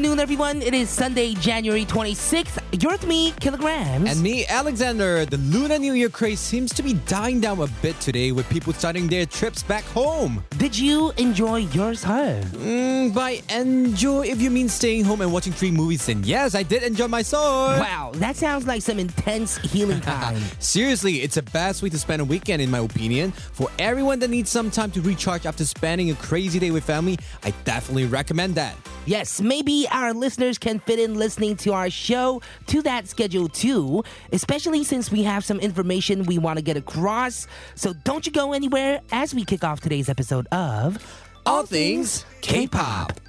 afternoon, everyone. It is Sunday, January 26th. You're with me, Kilograms. And me, Alexander. The Lunar New Year craze seems to be dying down a bit today with people starting their trips back home. Did you enjoy yours home? Mm, by enjoy, if you mean staying home and watching three movies, then yes, I did enjoy myself. Wow, that sounds like some intense healing time. Seriously, it's the best way to spend a weekend, in my opinion. For everyone that needs some time to recharge after spending a crazy day with family, I definitely recommend that. yes, maybe our listeners can fit in listening to our show to that schedule too, especially since we have some information we want to get across. So don't you go anywhere as we kick off today's episode of All things K-pop.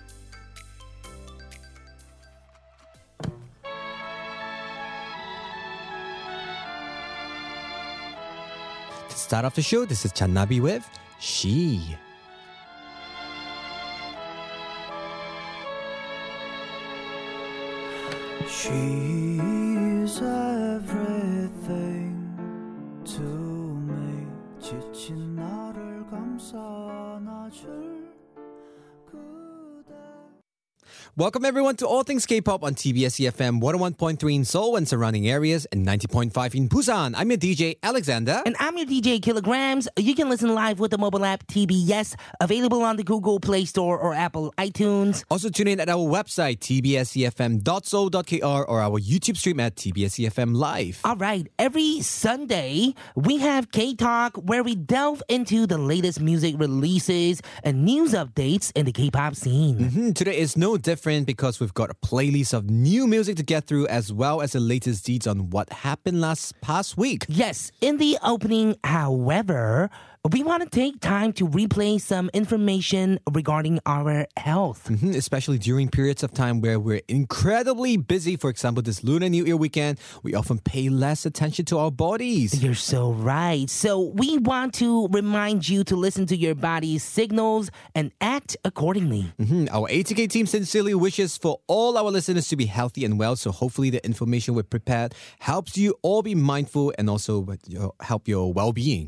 To start off the show, this is Channabi with She. She's Welcome everyone to All Things K-pop on TBS EFM 101.3 in Seoul and surrounding areas and 90.5 in Busan. I'm your DJ Alexander. And I'm your DJ Kilograms. You can listen live with the mobile app TBS, available on the Google Play Store or Apple iTunes. Also tune in at our website tbsefm.so.kr or our YouTube stream at tbsefm live. All right, every Sunday we have K Talk where we delve into the latest music releases and news updates in the K-pop scene. Hmm, Today is no different because we've got a playlist of new music to get through as well as the latest deeds on what happened last past week. Yes, in the opening, however, we want to take time to replay some information regarding our health. Mhm, Especially during periods of time where we're incredibly busy. For example, this Lunar New Year weekend, we often pay less attention to our bodies. You're so right. So we want to remind you to listen to your body's signals and act accordingly. Mhm, Our ATK team sincerely wishes for all our listeners to be healthy and well. So hopefully the information we've prepared helps you all be mindful and also help your well-being.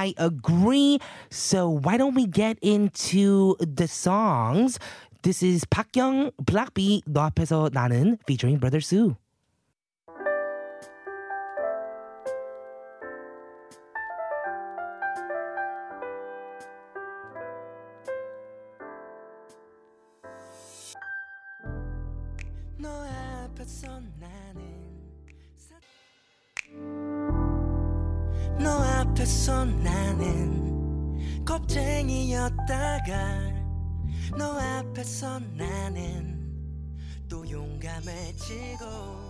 I agree. So why don't we get into the songs? This is 박경, Block B, 너 앞에서 나는 featuring Brother Su. 너 앞에서 나는. 겁쟁이였다가 너 앞에서 나는 또 용감해지고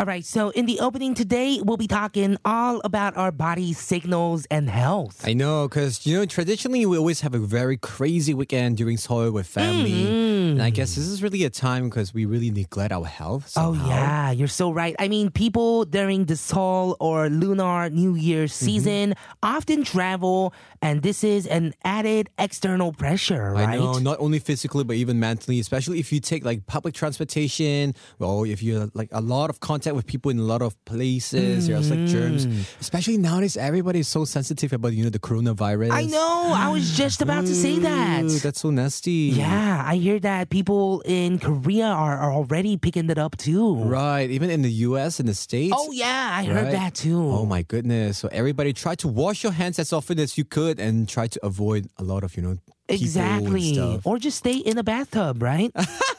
All right, so in the opening today, we'll be talking all about our body's signals and health. I know, because you know, traditionally we always have a very crazy weekend during Seoul with family, and I guess this is really a time because we really neglect our health. Oh yeah, you're so right. I mean, people during the Seoul or Lunar New Year Mm-hmm. season often travel, and this is an added external pressure, right? I know, not only physically but even mentally, especially if you take like public transportation, or if you're like a lot of contact with people in a lot of places, there's like germs. Mm. Especially nowadays, everybody is so sensitive about you know the coronavirus. I know. I was just about to say that. Ooh, that's so nasty. Yeah, I hear that people in Korea are, are already picking it up too. Right. Even in the U.S. and the States. Oh yeah, I heard that too. Oh my goodness. So everybody try to wash your hands as often as you could and try to avoid a lot of, you know, exactly. stuff. Or just stay in a bathtub, right?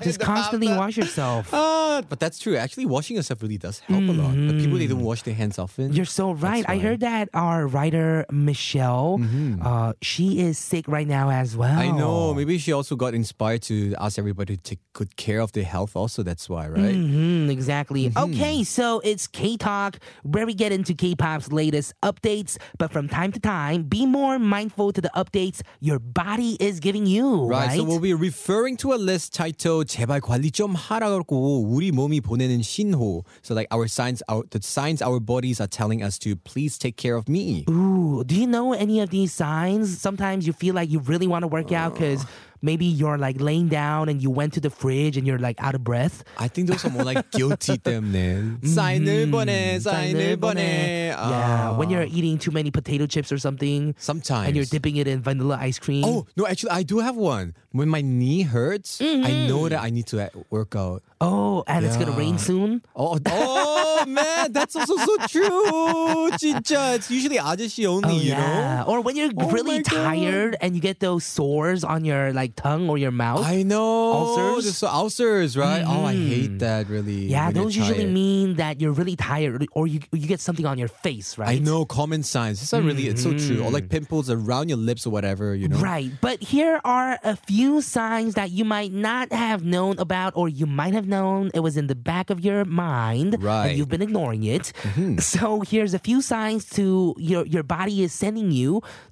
just constantly wash yourself. Ah, but that's true. Actually, washing yourself really does help a lot. But people, they don't wash their hands often. Mm-hmm. You're so right. I heard that our writer Michelle, uh, she is sick right now as well. Mm-hmm. I know. Maybe she also got inspired to ask everybody to take good care of their health also. That's why, right? hmm exactly. Okay, so it's K Talk where we get into K-pop's latest updates, but from time to time, be more mindful to the updates your body is giving you. Right, Right. so we'll be referring to a list titled 제발 관리 좀 하라고 우리 몸이 보내는 신호. So like our signs, our the signs our bodies are telling us to please take care of me. Ooh, do you know any of these signs? Sometimes you feel like you really want to work out because maybe you're like laying down and you went to the fridge and you're like out of breath. I think those are more like guilty 때문에. 사인을 보내, 사인을 보내. Yeah, when you're Ah. eating too many potato chips or something. Sometimes. And you're dipping it in vanilla ice cream. Oh, no, actually, I do have one. When my knee hurts, I know that I need to uh, work out. Oh, and it's gonna rain Yeah. soon. Oh, oh man, that's also so true. 진짜, it's usually 아저씨 only, Oh, you yeah. know? Or when you're Oh really my God. tired and you get those sores on your like tongue or your mouth. I know. Ulcers? Just so ulcers, right? Oh, I hate that really. yeah, when you're those usually tired. mean that you're really tired or you you get something on your face, right? I know common signs. It's not really, it's so true. Or like Mm-hmm. pimples around your lips or whatever, you know? Right. But here are a few signs that you might not have known about or you might have known it was in the back of your mind Right. Mm-hmm. and you've been ignoring it. So here's a few signs to your your body is sending you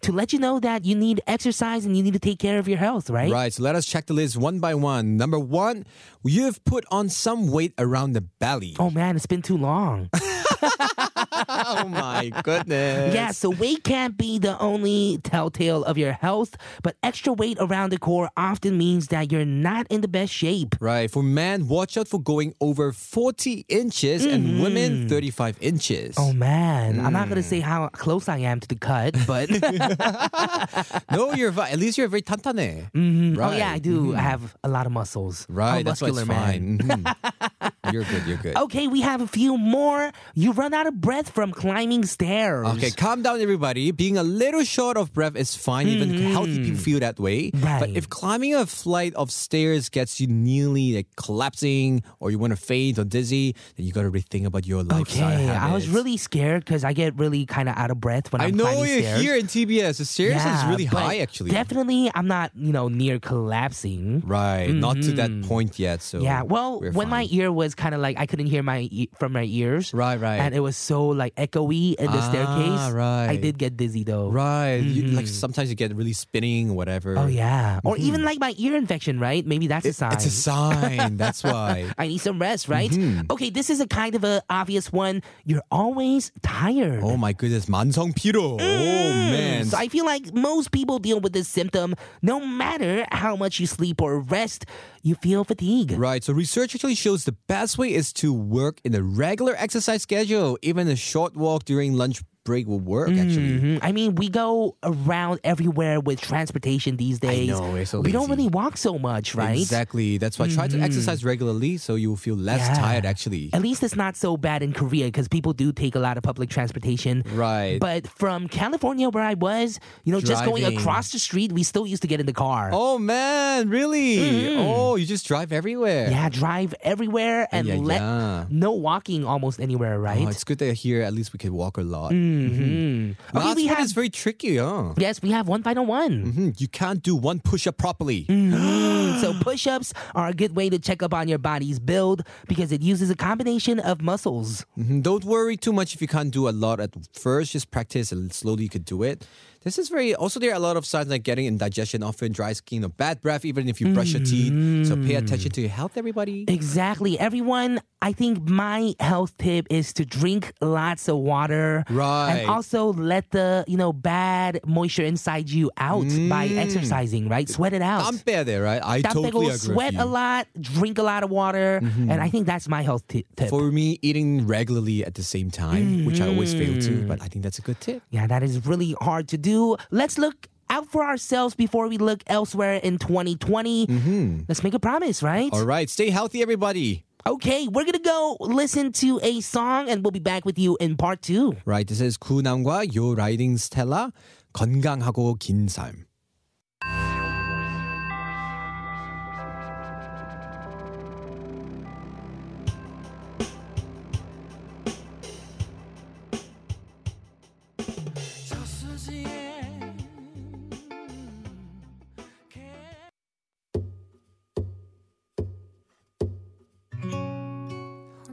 to let you know that you need exercise and you need to take care of your health, right? Right, so let us check the list one by one. Number one, you've put on some weight around the belly. Oh man, it's been too long. oh my goodness. Yeah, so weight can't be the only telltale of your health, but extra weight around the core often means that you're not in the best shape. Right. For men, watch out for going over 40 inches mm-hmm. and women 35 inches. Oh man, mm. I'm not going to mm. say how close I am to the cut, but No, you're at least you're very tantane. Mm-hmm. Right. Oh yeah, I do. Mm-hmm. I have a lot of muscles. Right, that's why it's man. fine. Mm-hmm. You're good, you're good. Okay, we have a few more. You run out of breath from climbing stairs. Okay, calm down, everybody. Being a little short of breath is fine. Even healthy people feel that way. Right. But Mm-hmm. If climbing a flight of stairs gets you nearly like collapsing, or you want to faint or dizzy, then you got to rethink about your lifestyle Okay, habits. I was really scared because I get really kind of out of breath when I I'm know you're stairs. here in TBS. The stairs is really high, actually. Definitely, I'm not, you know, near collapsing. Right, not to that point yet. So Mm-hmm. Yeah, well, when my ear was kind of like I couldn't hear my e- from my ears, Right, right. and it was so like echoey in the Ah, staircase. right. I did get dizzy though. right, you, like sometimes you get really spinning or whatever. Oh yeah, or even like my ear infection, right? Maybe that's a sign. Mm-hmm. It's a sign. That's why. I need some rest, right? Mm-hmm. Okay, this is a kind of a obvious one. You're always tired. Oh my goodness, 만성 피로. Oh man. So I feel like most people deal with this symptom. No matter how much you sleep or rest, you feel fatigue. Right. So research actually shows the best way is to work in a regular exercise schedule. Even a short walk during lunch break will work actually. Mhm. I mean, we go around everywhere with transportation these days. know, so we don't really walk so much, right? Exactly. That's why try to exercise regularly so you will feel less Yeah. tired actually. At least it's not so bad in Korea because people do take a lot of public transportation. Right. But from California, where I was, you know, just going across the street, we still used to get in the car. Oh man, really? Oh, you just drive everywhere. Mm-hmm. Yeah, drive everywhere and yeah, let yeah. no walking almost anywhere, right? Oh, it's good that here at least we can walk a lot. Mhm. Okay, Last we one have is very tricky, huh? yes, we have one final one. Hmm, You can't do one push-up properly. Mm. so push-ups are a good way to check up on your body's build because it uses a combination of muscles. Mhm. Don't worry too much if you can't do a lot at first. Just practice and slowly you could do it. This is very, also there are a lot of signs like getting indigestion, often dry skin or bad breath, even if you brush your teeth. So pay attention to your health, everybody. Exactly. Everyone, I think my health tip is to drink lots of water. Right. And also let the, you know, bad moisture inside you out mm. by exercising, right? Sweat it out. I'm fair there, right? I totally agree. Sweat a lot, drink a lot of water. Mm-hmm. And I think that's my health t- tip. For me, eating regularly at the same time, mm-hmm. which I always fail to, mm. but I think that's a good tip. Yeah, that is really hard to do. Let's look out for ourselves before we look elsewhere in 2020. Mm-hmm. Let's make a promise, right? All right. Stay healthy, everybody. Okay, we're gonna go listen to a song and we'll be back with you in part two. Right, this is 구남과 요 라이딩 스텔라 건강하고 긴 삶.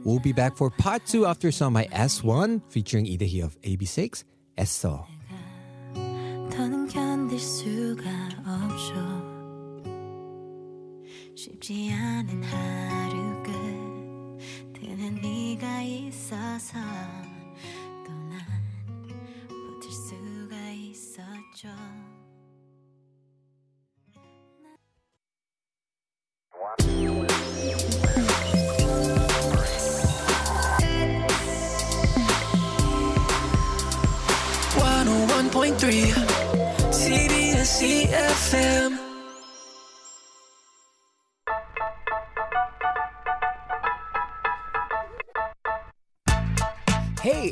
We'll be back for part two after some my S1 featuring Lee of AB6, 애써. 더는 견딜 수가 없죠 쉽지 않은 하루 끝 드는 네가 있어서 또 난 버틸 수가 있었죠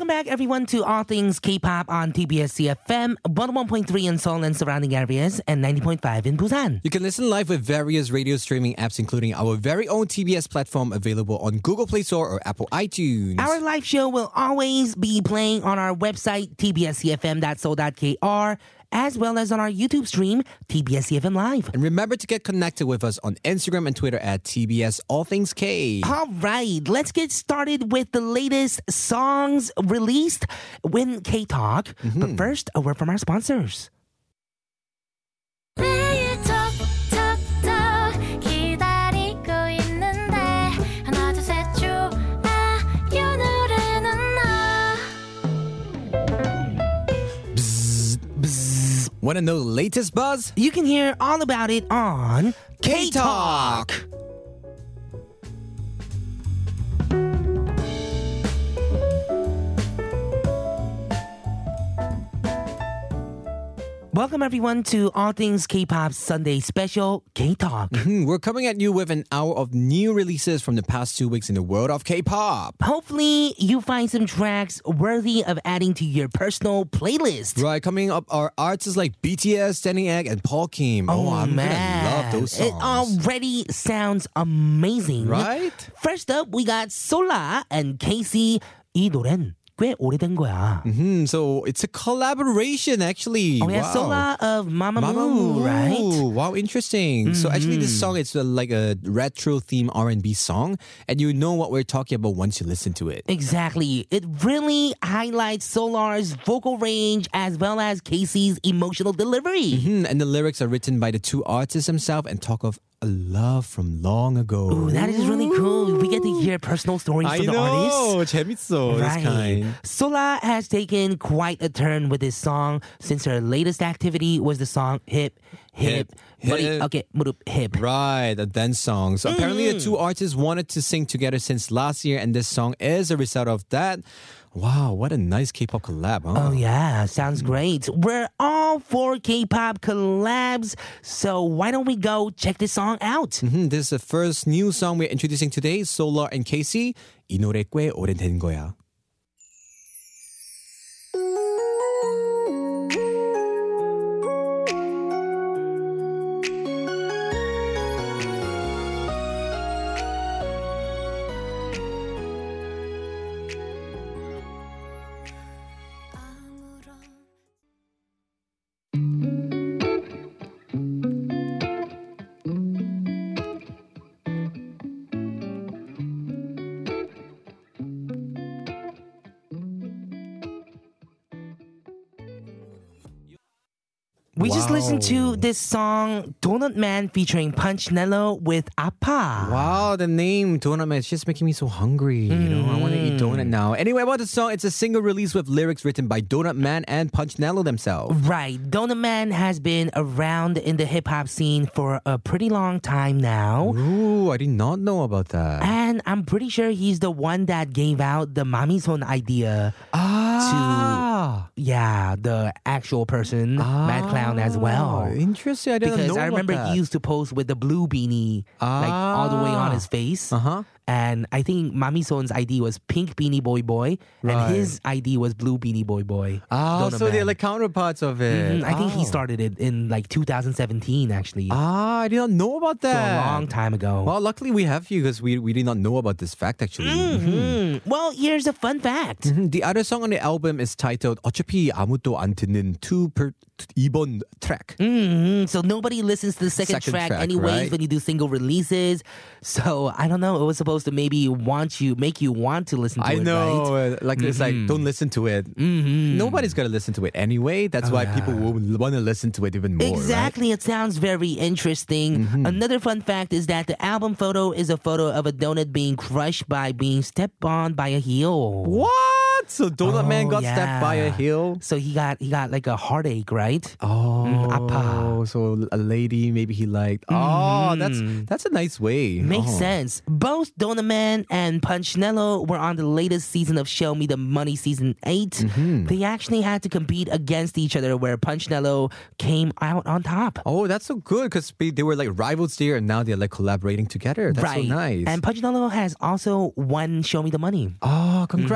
Welcome back, everyone, to All Things K-pop on TBS EFM, 101.3 in Seoul and surrounding areas, and 90.5 in Busan. You can listen live with various radio streaming apps, including our very own TBS platform available on Google Play Store or Apple iTunes. Our live show will always be playing on our website, tbsefm.so.kr, as well as on our YouTube stream, TBS EFM Live. and remember to get connected with us on Instagram and Twitter at TBS All Things K. All right, let's get started with the latest songs released when K Talk. But mm-hmm. first, a word from our sponsors. Want to know the latest buzz? You can hear all about it on K Talk. Welcome, everyone, to All Things K pop Sunday special K Talk. Mm-hmm. We're coming at you with an hour of new releases from the past two weeks in the world of K pop. Hopefully, you find some tracks worthy of adding to your personal playlist. Right, coming up are artists like BTS, Standing Egg, and Paul Kim. Oh, oh I'm man. Gonna love those songs. It already sounds amazing. Right? First up, we got Solar and Kassy. 이 노래는 꽤 오래된 거야. Mm-hmm. So it's a collaboration actually. Oh yeah, wow. Solar of uh, Mamamoo, Mama Moo. Wow, interesting. Mm-hmm. So actually, this mm-hmm. song it's like a retro theme R and B song, and you know what we're talking about once you listen to it. Exactly. It really highlights Solar's vocal range as well as Kassy's emotional delivery. Mm-hmm. And the lyrics are written by the two artists themselves and talk of a love from long ago. Ooh, that is really cool. We get to hear personal stories I from the know. artists. 재밌어, right. Solar has taken quite a turn with this song since her latest activity was the song Hip, Hip, Hip. Buddy, hip. Okay, 무릎, Hip. Right, a dance song. So mm. apparently the mm. two artists wanted to sing together since last year and this song is a result of that. Wow, what a nice K-pop collab, huh? Oh yeah, sounds great. We're all for K-pop collabs, so why don't we go check this song out? Mm-hmm, this is the first new song we're introducing today, Solar and Kassy. 이 노래 꽤 오래된 거야. We just listened to this song Donut Man featuring Punchnello with Appa. Wow, the name Donut Man is just making me so hungry. You know, I want to eat donut now. Anyway, about the song, it's a single release with lyrics written by Donut Man and Punchnello themselves. Right. Donut Man has been around in the hip hop scene for a pretty long time now. Ooh, I did not know about that. And I'm pretty sure he's the one that gave out the Mommy Son idea. Ah, Yeah, the actual person, Mad Clown, as well. Ah, Interesting. I didn't know. Because know I remember he used to pose with the blue beanie, like all the way on his face. Uh huh and I think Mommy Son's ID was Pink Beanie Boy Boy, right. and his ID was Blue Beanie Boy Boy. Ah, oh, so Man. they're like counterparts of it. Mm-hmm. I think he oh. started it in like 2017, actually. Ah, I did not know about that. So a long time ago. Well, luckily we have you because we, we did not know about this fact, actually. Mm-hmm. Mm-hmm. Well, here's a fun fact. Mm-hmm. The other song on the album is titled 어차피 아무도 안 듣는 2 per, Ibon track. Mm-hmm. So nobody listens to the second, second track, track anyways right? when you do single releases. So I don't know. It was supposed to maybe want you, make you want to listen to I it, I know, right? uh, like it's like don't listen to it. Mhm. Nobody's gonna listen to it anyway. That's Oh, why yeah. people will want to listen to it even more. right? Mm-hmm. Exactly. It sounds very interesting. Another fun fact is that the album photo is a photo of a donut being crushed by being stepped on by a heel. What? So Donut Man Oh, got stabbed by a yeah. heel. So he got he got like a heartache, right? Oh, apa. so a lady maybe he liked. Oh, that's that's a nice way. Mm-hmm. Makes Oh. sense. Both Donut Man and Punchnello were on the latest season of Show Me the Money season 8 Mm-hmm. They actually had to compete against each other, where Punchnello came out on top. Oh, that's so good because they were like rivals there, and now they're like collaborating together. That's right. so nice. And Punchnello has also won Show Me the Money. oh, Mm-hmm.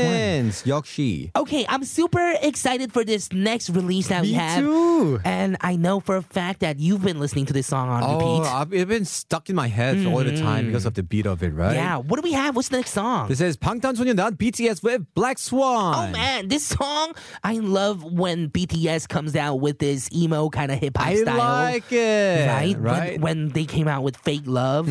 latest one. congratulations, Yoshi. Okay, I'm super excited for this next release that we Me have. too. And I know for a fact that you've been listening to this song on Oh, repeat. I've it's been stuck in my head all the time because of the beat of it, right? Yeah, what do we have? What's the next song? This is 방탄소년단 BTS with Black Swan. Oh man, this song I love when BTS comes out with this emo kind of hip hop I style. like it. Right, right. When, when they came out with "Fake Love,"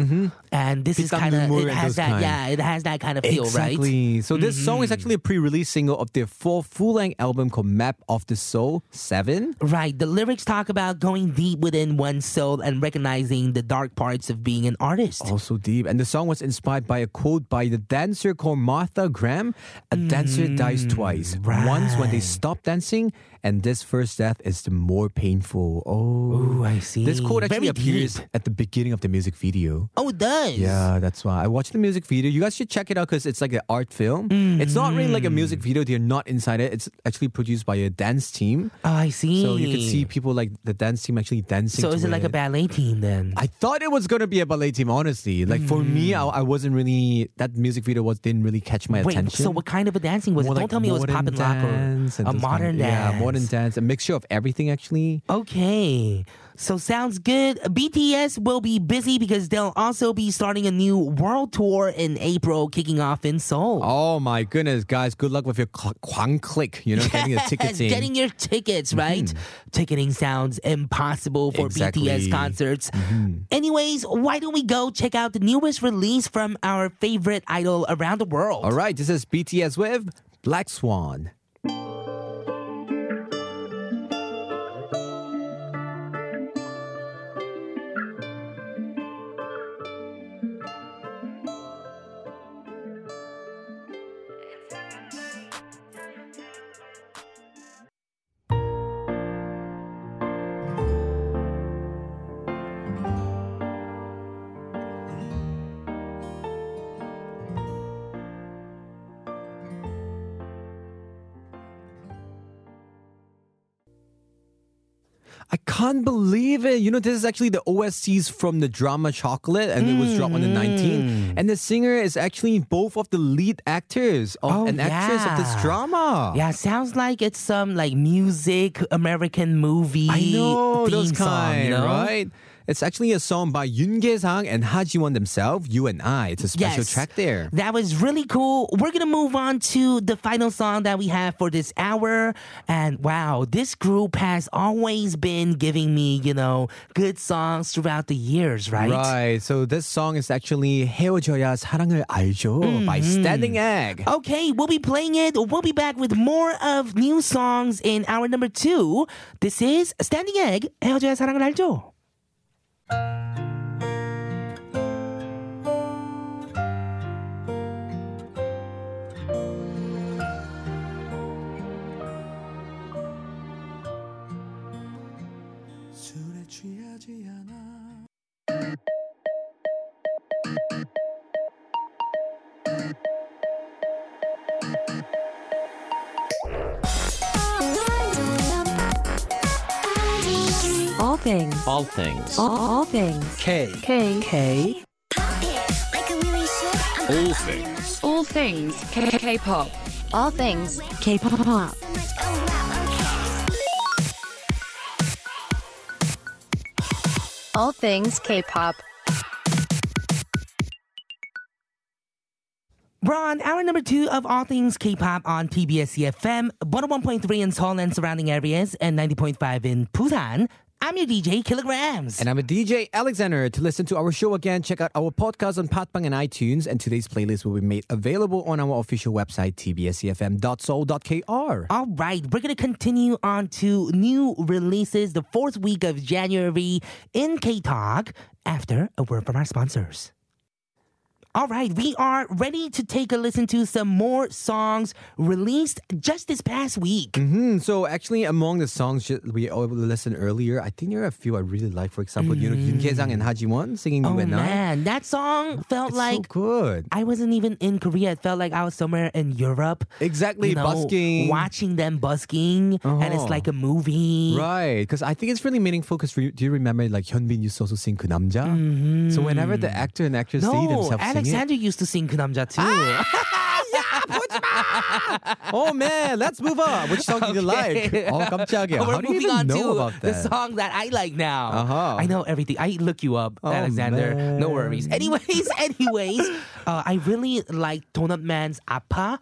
and this is Pitam kind of Numur it and has those that, kind. yeah, it has that kind of feel, right? Mm-hmm. Exactly. So this song is actually a pre-release single of their full full-length album called Map of the Soul 7. Right. The lyrics talk about going deep within one's soul and recognizing the dark parts of being an artist. Also deep. And the song was inspired by a quote by the dancer called Martha Graham. A dancer dies mm, twice. Once when they stop dancing, and this first death is the more painful. Oh. Ooh, I see. This quote actually Very appears deep. at the beginning of the music video. Oh, it does. Yeah, that's why I watched the music video. You guys should check it out because it's like an art film. It's not really like a music Mm. video. They're not inside it. It's actually produced by a dance team. Oh, I see. So you can see people like the dance team actually dancing. So is it like a ballet team then? I thought it was gonna be a ballet team. Honestly, like for me, I, I wasn't really that music video was didn't really catch my Wait, attention. so what kind of a dancing was More it? Don't like tell me it was pop modern and lock or a those kind modern of- dance. Yeah, modern dance, a mixture of everything actually. Okay. So sounds good. BTS will be busy because they'll also be starting a new world tour in April, kicking off in Seoul. Oh my goodness, guys! Good luck with your Kwang click. You know, getting the Yes, tickets. getting your tickets, mm-hmm. right? Ticketing sounds impossible for Exactly. BTS concerts. Mm-hmm. Anyways, why don't we go check out the newest release from our favorite idol around the world? All right, this is BTS with Black Swan. Can't believe it. You know, this is actually the OSTs from the drama Chocolate, and it was dropped on the 19th. Mm. And the singer is actually both of the lead actors of Oh, an actress of this drama. Yeah, sounds like it's some like music American movie I know those song, kind, you know? right? It's actually a song by Yoon Gae-sang and Ha Ji-won themselves, You and I. It's a special Yes. track there. That was really cool. We're gonna move on to the final song that we have for this hour. And wow, this group has always been giving me, you know, good songs throughout the years, right? Right. So this song is actually 헤어져야 사랑을 알죠 Mm-hmm. by Standing Egg. Okay, we'll be playing it. We'll be back with more of new songs in hour number two. This is Standing Egg. 헤어져야 사랑을 알죠. 취하지 않아 All things. All things. All, all things. K. K. K. All things. All things. K. K-pop. All things. K-pop. All things K-pop. We're on hour number two of All Things K-pop on TBS EFM, 101.3 in Seoul and surrounding areas, and 90.5 in Busan. I'm your DJ, Kilograms. And I'm a DJ Alexander. To listen to our show again, check out our podcast on Podbbang and iTunes. And today's playlist will be made available on our official website, tbsefm.soul.kr. All right, we're going to continue on to new releases the fourth week of January in K Talk after a word from our sponsors. All right, we are ready to take a listen to some more songs released just this past week. Hmm, so actually, among the songs ju- we all listened earlier, I think there are a few I really like. For example, you know, Yoon Kye-sang and Hajiwon singing Oh "You and I." man, that song felt It's like so good. I wasn't even in Korea. It felt like I was somewhere in Europe. Exactly, you know, busking. watching them busking, and it's Oh. like a movie. Right, because I think it's really meaningful. Because do you remember, like Hyunbin used to also sing "그 남자"? So whenever the actor and actress see Mm-hmm. No, themselves sing Alexander used to sing 그 남자 too. Ah! it, oh man, let's move on. Which song do you like? Oh, 깜짝이야. We're How do you moving even on know to about the that? song that I like now. Uh-huh. I know everything. I look you up, Oh, Alexander. No man. worries. Anyways, anyways, uh, I really like Donut Man's Appa.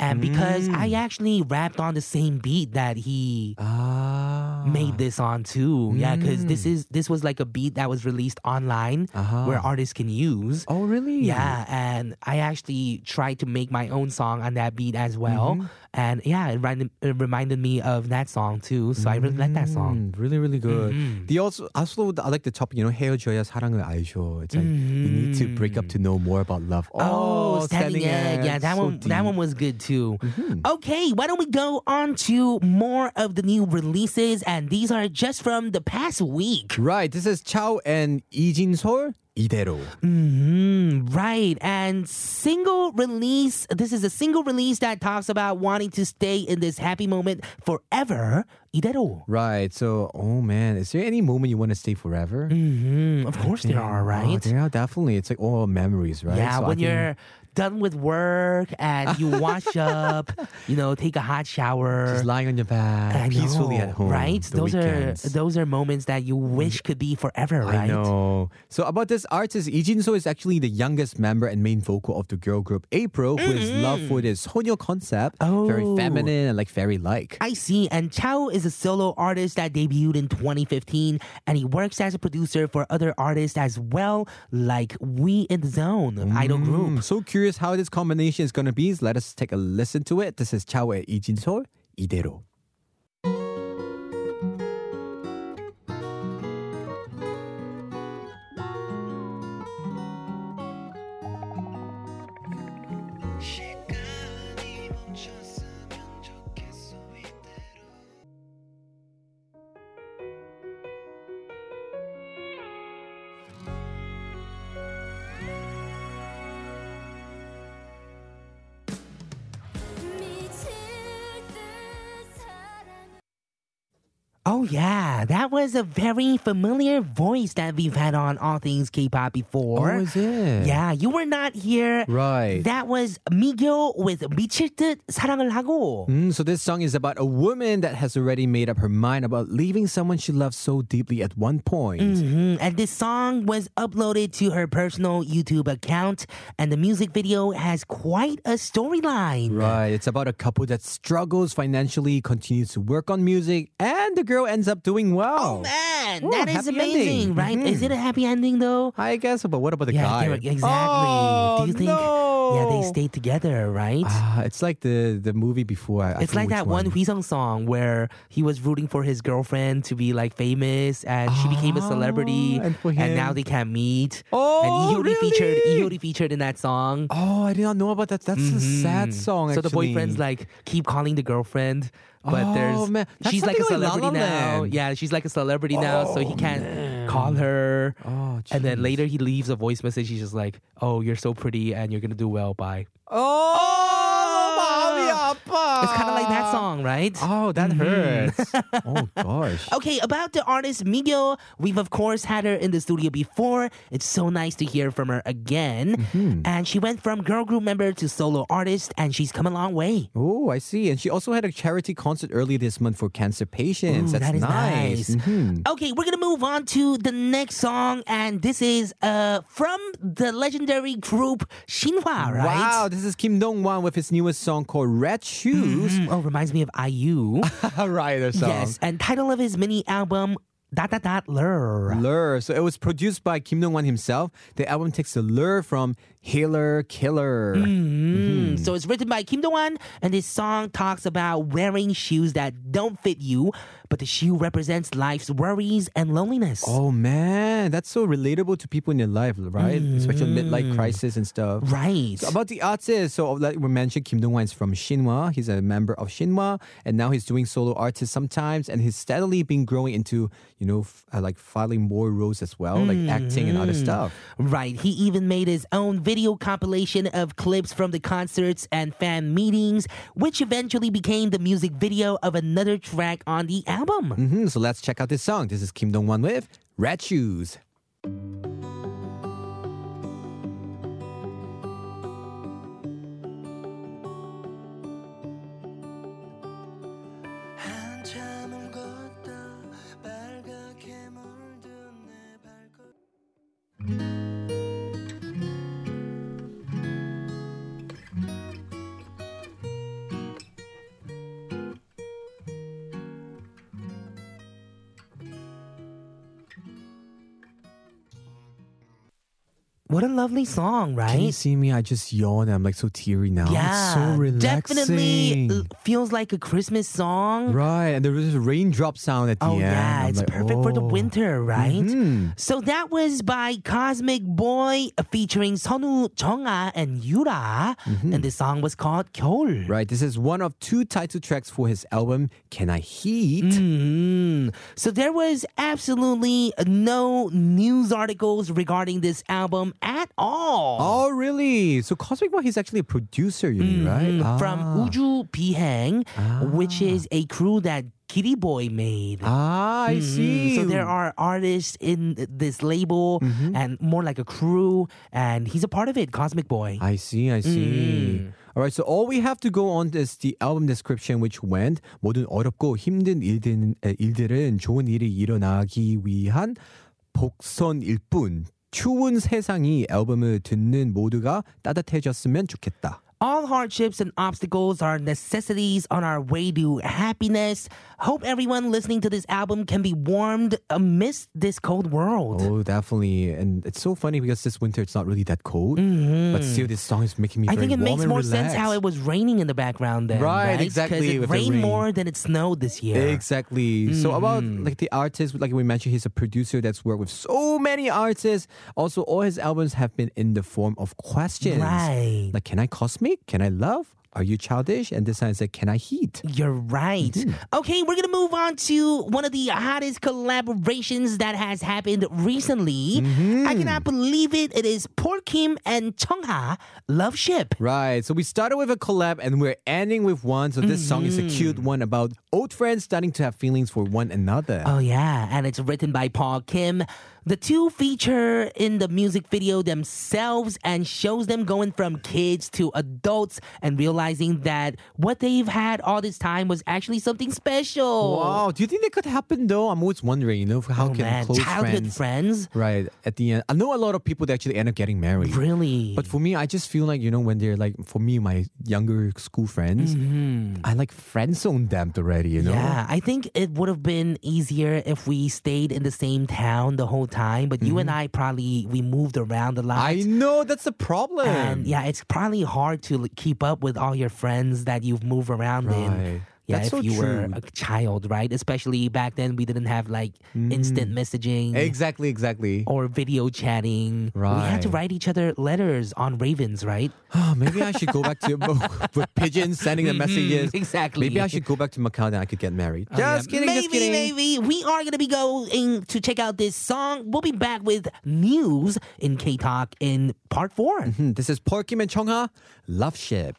And because Mm. I actually rapped on the same beat that he Ah. made this on too. Yeah, because this Mm. is this was like a beat that was released online Uh-huh. where artists can use. Oh really? Yeah, and I actually tried to make my own song on that beat as well. Mm-hmm and yeah, it, ran, it reminded me of that song too. So I really like that song. Mm, really, really good. Mm-hmm. The also also I like the topic. You know, 헤어져야 사랑을 알죠. It's like mm-hmm. you need to break up to mm-hmm. know more about love. Oh, oh standing, egg. Yeah, that so one that one was good too. Mm-hmm. Okay, why don't we go on to more of the new releases? And these are just from the past week. Right. This is Chao and Lee Jinsol. 이대로. hmm right. And single release, this is a single release that talks about wanting to stay in this happy moment forever. 이대로. Right. So, oh man, is there any moment you want to stay forever? hmm Of course there are, Oh, right? there are definitely. It's like all memories, right? Yeah, So I when think- you're done with work and you wash up, you know, take a hot shower. just lying on your back, I peacefully know, at home. right? those weekends. are those are moments that you wish could be forever, right? I know. So about this artist, Lee Jin-so is actually the youngest member and main vocal of the girl group April, who is loved for this 소녀 concept, very Oh. feminine and like fairy-like. I see. And Chao is a solo artist that debuted in 2015, and he works as a producer for other artists as well, like We in the Zone, idol group. Mm, so curious how this combination is going to be. Let us take a listen to it. This is Chao and Lee Jin-so, 이대로. Oh, yeah. That was a very familiar voice that we've had on All Things K pop before. Oh, is it? Yeah, you were not here. Right. That was 미교 with 미칠 듯 사랑을 하고. Mm, so this song is about a woman that has already made up her mind about leaving someone she loves so deeply at one point. Mhm. And this song was uploaded to her personal YouTube account, and the music video has quite a storyline. Right. It's about a couple that struggles financially, continues to work on music, and the girl ends up doing well. Oh man, Oh, that is amazing, ending. right? Is Mhm. it a happy ending though? I guess, but what about the yeah, guy? were- exactly. Oh, Do you think? No. Yeah, they stayed together, right? Ah, it's like the the movie before. I, I it's forget like that one Huizong song where he was rooting for his girlfriend to be like famous and she became a celebrity Ah, and for now they can't meet. Oh, and featured really? Featured in that song. Oh, I did not know about that. That's a sad Mhm. song. So the boyfriend's like keep calling the girlfriend, but Oh, there's man. That's she's like a like La celebrity La now. Yeah, she's like a celebrity now, so he can't call her. Oh, And then later he leaves a voice message. He's just like, "Oh, you're so pretty, and you're gonna do well. Bye." Oh, it's kind of like that song, right? Oh, that mm-hmm. hurts. oh gosh. Okay, about the artist Miguel, we've of course had her in the studio before. It's so nice to hear from her again. Mm-hmm. And she went from girl group member to solo artist, and she's come a long way. Oh, I see. And she also had a charity concert early this month for cancer patients. Ooh, That's that is nice. nice. Mm-hmm. Okay, we're gonna move on to the next song, and this is uh from the legendary group Shinhwa, right? Wow, this is Kim Dong Wan with his newest song called Red. Shoes. Mm, oh, reminds me of IU. right, their song. yes, and title of his mini album dot dot dot lure. Lure. So it was produced by Kim Dong Wan himself. The album takes the lure from Healer Killer. Mm, So it's written by Kim Dong-wan, and this song talks about wearing shoes that don't fit you, but the shoe represents life's worries and loneliness. Oh man, that's so relatable to people in your life, right? Especially midlife crisis and stuff. Right. So about the artist, so like we mentioned, Kim Dong-wan is from Shinhwa. He's a member of Shinhwa, and now he's doing solo artist sometimes, and he's steadily been growing into, you know, f- uh, like filing more roles as well, like acting and other stuff. Right. He even made his own video compilation of clips from the concerts and fan meetings, which eventually became the music video of another track on the album. Hmm So let's check out this song. This is Kim Dong-wan with Red Shoes. What a lovely song, right? Can you see me? I just yawn. I'm like so teary now. Yeah, it's so relaxing. definitely feels like a Christmas song. Right, and there was a raindrop sound at the Oh end. Oh yeah, I'm it's like, perfect for the oh. winter, right? Mhm. So that was by Cosmic Boy featuring Sunwoo Jung-a and Yura, and the song was called 겨울. Mm-hmm. Right, this is one of two title tracks for his album Can I Heat? Mhm. So there was absolutely no news articles regarding this album at all. Oh, really? So Cosmic Boy, he's actually a producer, you mean, mm-hmm. right? Ah. From Uju Bihang, ah. which is a crew that Giriboy made. Ah, I mm-hmm. see. So there are artists in this label mm-hmm. and more like a crew, and he's a part of it, Cosmic Boy. I see, I see. Mm. All right, so all we have to go on is the album description, which went 모든 어렵고 힘든 일들은 좋은 일이 일어나기 위한 복선일 뿐. 추운 세상이 앨범을 듣는 모두가 따뜻해졌으면 좋겠다. All hardships and obstacles are necessities on our way to happiness. Hope everyone listening to this album can be warmed amidst this cold world. Oh, definitely. And it's so funny because this winter it's not really that cold, but still this song is making me Mm-hmm. I think it makes more sense how it was raining in the background then. Right, Right, exactly, Because it rained rain. more than it snowed this year. Exactly. So about Mm-hmm. like the artist, like we mentioned, he's a producer that's worked with so many artists. Also, all his albums have been in the form of questions. Right. Like, can I cosmic? Can I love? Are you childish? And this time it's like, can I heat? You're right. Mm-hmm. Okay, we're gonna move on to one of the hottest collaborations that has happened recently. Mm-hmm. I cannot believe it. It is Paul Kim and Chung Ha Love Ship. Right. So we started with a collab and we're ending with one. So this song is a cute Mm-hmm. one about old friends starting to have feelings for one another. Oh yeah, and it's written by Paul Kim. The two feature in the music video themselves and shows them going from kids to adults and realizing that what they've had all this time was actually something special. Wow. Do you think that could happen though? I'm always wondering, you know, how Oh can man, close childhood friends, friends. right, at the end. I know a lot of people that actually end up getting married. Really? But for me, I just feel like, you know, when they're like, for me, my younger school friends, I like friend zoned them already, you know? Mm-hmm. Yeah, I think it would have been easier if we stayed in the same town the whole time. But you and I probably we moved around a lot. Mm-hmm. I know that's the problem. and yeah, it's probably hard to keep up with all your friends that you've moved around in. Right. Yeah, That's if so you were a child, right? Especially back then, we didn't have like instant messaging Exactly, exactly. or video chatting. We had to write each other letters on Ravens, right? Oh, maybe I should go back to with pigeons sending the messages. exactly. Maybe I should go back to Macau, then I could get married. Oh, yeah. just kidding, maybe, just kidding. maybe. We are going to be going to check out this song. We'll be back with news in K Talk in part four. Hmm, This is Kim and Chung Ha, Love Ship.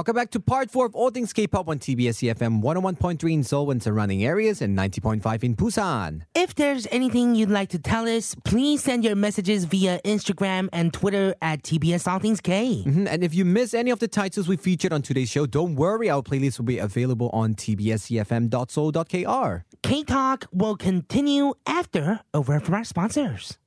Welcome back to part four of All Things K-pop on TBS EFM 101.3 in Seoul and surrounding areas and 90.5 in Busan. If there's anything you'd like to tell us, please send your messages via Instagram and Twitter at TBS All Things K. Mhm, And if you miss any of the titles we featured on today's show, don't worry, our playlist will be available on tbsefm.seoul.kr. K Talk will continue after a word from our sponsors.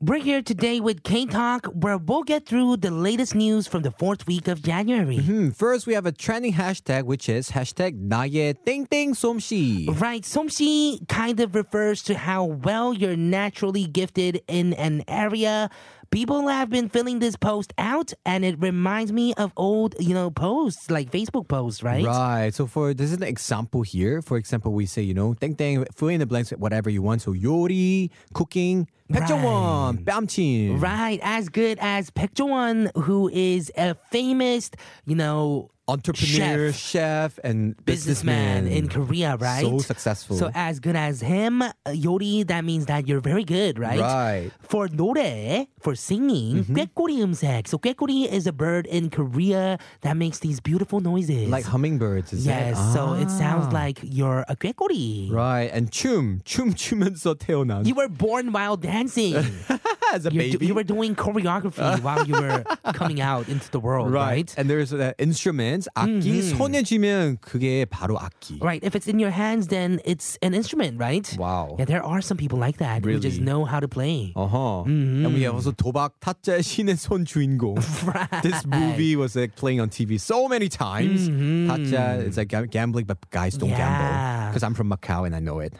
We're here today with K Talk, where we'll get through the latest news from the fourth week of January. Hmm, First, we have a trending hashtag, which is hashtag 나의 땡땡 솜씨. Right, somshi kind of refers to how well you're naturally gifted in an area. People have been filling this post out, and it reminds me of old, you know, posts like Facebook posts, right? Right. So for this is an example here. For example, we say, you know, 땡땡, fill in the blanks, whatever you want. So 요리, cooking, 백종원, 뺨친. Right, as good as Baek Won, who is a famous, you know, Entrepreneur, Chef. chef, and businessman in Korea, right? So successful. So as good as him, uh, 요리, that means that you're very good, right? Right. For 노래, for singing, 꾀꼬리 음색. So 꾀꼬리 is a bird in Korea that makes these beautiful noises. like hummingbirds, is Yes, it? so it sounds Ah. like you're a 꾀꼬리. Right. And 춤, 춤 추면서 태어난. You were born while dancing. as a You're do- baby. you were doing choreography while you were coming out into the world, right? And there's uh, instruments, 악기, 손에 쥐면 그게 바로 악기. Right. If it's in your hands, then it's an instrument, right? Wow. Yeah, there are some people like that who just Really? know how to play. Uh-huh. And we have also 도박 타짜의 신의 손 주인공. Right. This movie was like playing on TV so many times. 타짜, it's like gam- gambling, but guys don't gamble. Yeah. Because I'm from Macau and I know it.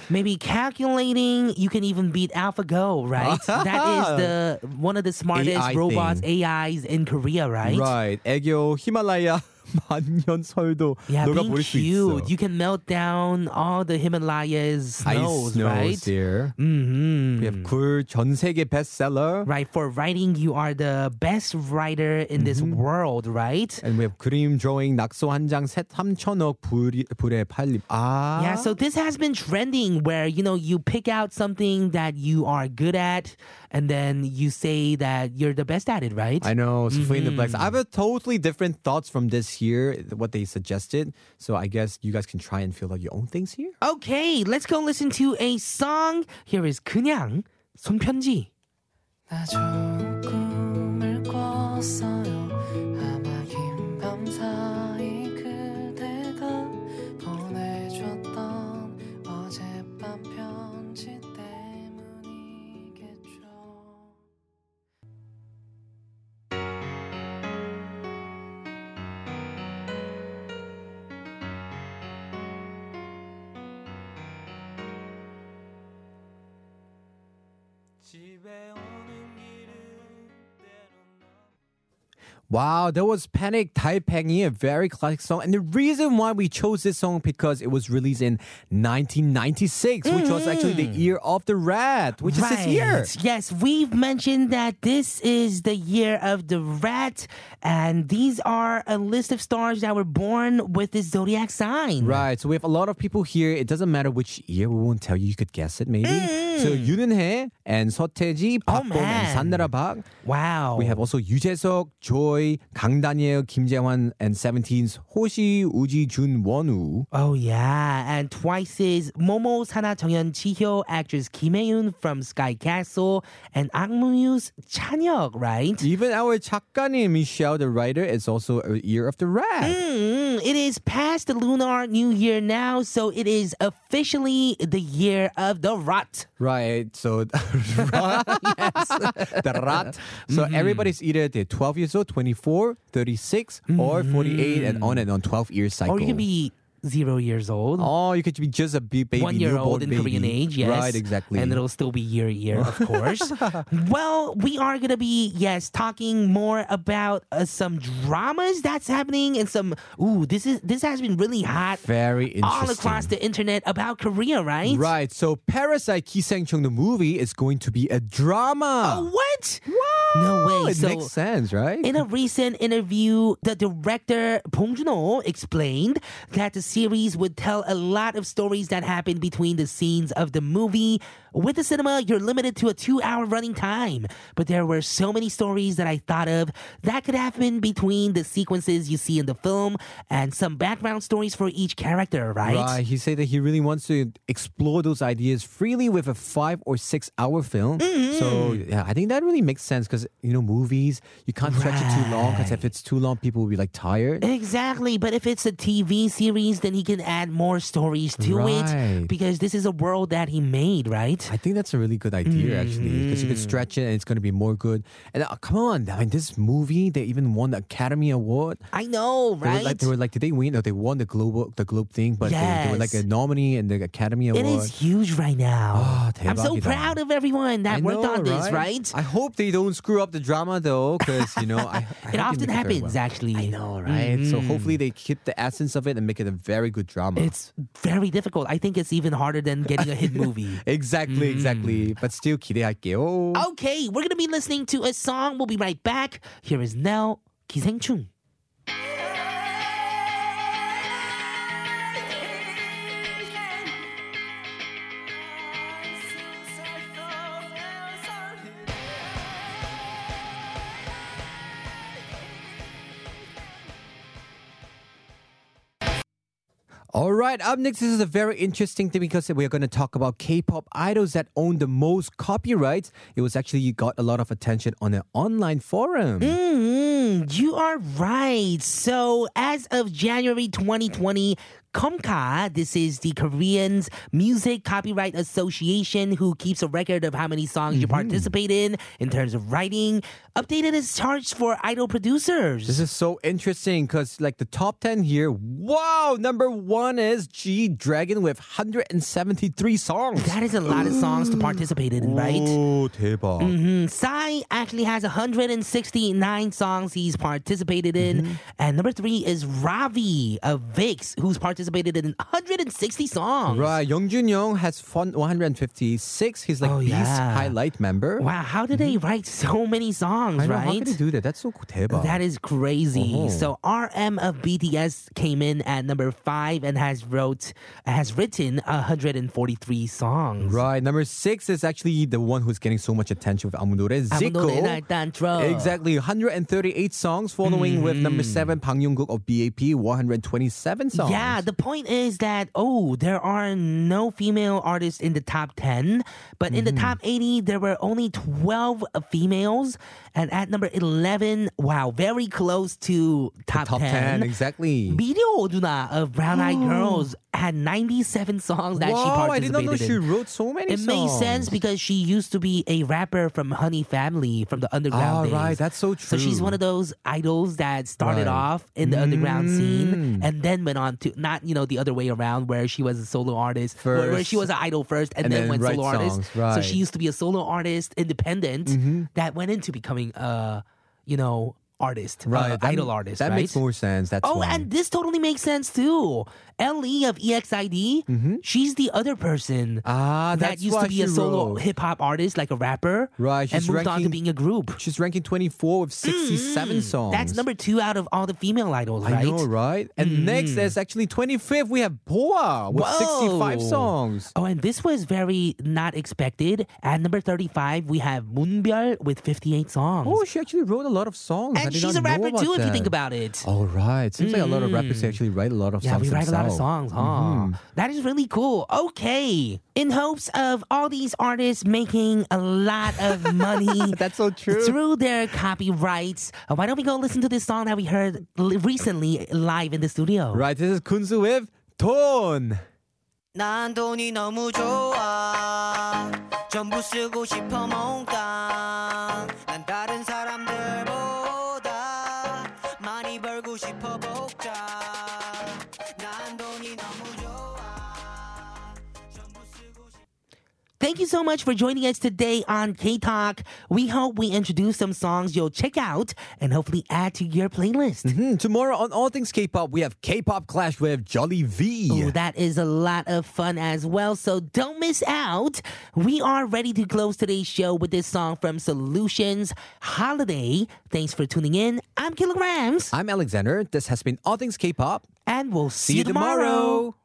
Maybe calculating, you can even beat AlphaGo, right? that is the one of the smartest AI robots, thing. AIs in Korea, right? Right. 애교 히말라야 만년설도 Yeah, being 녹아버릴 수 cute. 있어. You can melt down all the Himalayas Ice snows, snows right? there. Mm-hmm. We have 굴 전 세계 bestseller. Right, for writing, you are the best writer in this Mm-hmm. world, right? And we have 그림 drawing 낙서 한 장 3천억 불이, 불에 팔림. 아. Yeah, so this has been trending where, you know, you pick out something that you are good at and then you say that you're the best at it, right? I know, so fill in the blanks. Mm-hmm. I have a totally different thoughts from this here, what they suggested. So I guess you guys can try and fill out your own things here. Okay, let's go listen to a song. Here is 그냥 손편지. 나 좋은 꿈을 꿨어요 Wow, that was Panic Taipei, a very classic song. And the reason why we chose this song because it was released in 1996, which was actually the year of the rat, which is this year. Yes, we've mentioned that this is the year of the rat, and these are a list of stars that were born with this zodiac sign. Right, so we have a lot of people here. It doesn't matter which year, we won't tell you. You could guess it maybe. So 윤은혜 and 서태지, Oh, 박범 and man. 산나라 박. Wow. We have also 유재석, Joy, kang daniel, kim jae-won, and Seventeen's Hoshi Woozi 준, 원우. Oh yeah, and Twice's Momo, Sana, 정연, 지효, actress Kim Hyun from Sky Castle, and Akmu's Chanhyuk, right? Even our 작가님 Michelle, the writer, is also a year of the rat. Mm, mm-hmm. it is past the lunar new year now, so it is officially the year of the rat. Right. So yes, the rat. So mm-hmm. everybody's either 12 years old, 20 24, 36, or 48, and on and on 12 year cycle. Or you can be zero years old. Oh, you could be just a baby, one year old in baby. Korean age, yes, right, exactly, and it'll still be year year, of course. well, we are gonna be yes talking more about uh, some dramas that's happening and some ooh, this is this has been really hot, very all across the internet about Korea, right? Right. So, Parasite Kiseng Chung the movie is going to be a drama. Oh, what? Wow. No way. It so, makes sense, right? In a recent interview, the director Bong Joon-ho explained that the series would tell a lot of stories that happen between the scenes of the movie. With the cinema, you're limited to a two hour running time. But there were so many stories that I thought of that could happen between the sequences you see in the film and some background stories for each character, right? Right. He said that he really wants to explore those ideas freely with a five or six hour film. Mm-hmm. So yeah, I think that really makes sense because you know movies you can't stretch it too long because if it's too long, people will be like tired. Exactly, but if it's a TV series, then he can add more stories to right. it because this is a world that he made, right? I think that's a really good idea, mm-hmm. actually, because you can mm. stretch it and it's going to be more good. And uh, come on, I mean, this movie, they even won the Academy Award. I know, right? They were like, they were like did they win? No, they won the Globe, the Globe thing, but yes. they, they, were like a nominee in the Academy Award. It is huge right now. Oh, I'm so proud of everyone that I worked know, on this, right? right? I hope they don't screw up the drama, though, because, you know, I, I it often happens, well. actually. I know, mm-hmm. right? Mm-hmm. So hopefully they keep the essence of it and make it a very good drama. It's very difficult. I think it's even harder than getting a hit movie. exactly, exactly. But still 기대할게요. Okay, we're gonna be listening to a song. We'll be right back. Here is Nell 기생충. All right, up next, this is a very interesting thing because we're going to talk about K-pop idols that own the most copyrights. It was actually you got a lot of attention on an online forum. Mm, you are right. So, as of January 2020, KOMCA, this is the Koreans Music Copyright Association who keeps a record of how many songs you participate in in terms of writing, updated its charts for idol producers. This is so interesting because, like, the top 10 here, wow, number one is G Dragon with 173 songs. that is a lot of songs to participate in, right? Oh, 대박. Mm, Psy actually has 169 songs he's participated in. And number three is Ravi of VIXX, who's participated participated in 160 songs. Right. Yong Jun-hyung has fun 156. He's like oh, Beast yeah. highlight member. Wow. How did mm-hmm. they write so many songs, know, right? How did they do that? That's so 대박. That is crazy. Uh-huh. So RM of BTS came in at number 5 and has wrote has written 143 songs. Right. Number 6 is actually the one who's getting so much attention with 아무노래 Zico. Exactly. 138 songs following mm-hmm. with number mm. 7 Bang Yong-guk of BAP 127 songs. Yeah, the point is that oh, there are no female artists in the top 10, but in the Mm-hmm. top 80 there were only 12 females and at number 11, wow, very close to top, top 10, exactly. 미려 누나 of Brown Eyed Girls had 97 songs that she wow, I did not know in. she wrote so many It songs. makes sense because she used to be a rapper from Honey Family from the underground Oh, days. right, that's so true. So she's one of those idols that started Right. off in the underground scene Mm. and then went on to not you know the other way around where she was a solo artist, where, where she was an idol first and, And then, then went solo artist. songs, So she used to be a solo artist, independent, that went into becoming a you know artist, Right, uh, idol artist. That right? makes more sense. That's Oh, why. and this totally makes sense too. Ellie of EXID, she's the other person Mm-hmm. Ah, that used to be a solo hip hop artist, like a rapper, Right, and moved on to being a group. She's ranking 24 with 67 songs. Mm, That's number two out of all the female idols, I right? know, right? And next is actually 25th. We have Boa with 65 songs. Oh, and this was very not expected. At number 35, we have Moonbyul with 58 songs. Oh, she actually wrote a lot of songs. I and she's a rapper too, if you think about it. All right. Seems like a lot of rappers actually write a lot of Yeah, songs we write a lot of themselves. songs, huh? That is really cool. Okay. In hopes of all these artists making a lot of money That's so true. through their copyrights, uh, why don't we go listen to this song that we heard li- recently live in the studio? Right, this is Kunzu with 돈. 난 돈이 너무 좋아 전부 쓰고 싶어 몽땅 Thank you so much for joining us today on K Talk. We hope we introduce some songs you'll check out and hopefully add to your playlist. Hmm, tomorrow on All Things K-pop, we have K-pop Clash with Jolly V. Oh, that is a lot of fun as well. So don't miss out. We are ready to close today's show with this song from Solutions Holiday. Thanks for tuning in. I'm Kilograms, I'm Alexander. This has been All Things K-pop. and we'll see, See you tomorrow.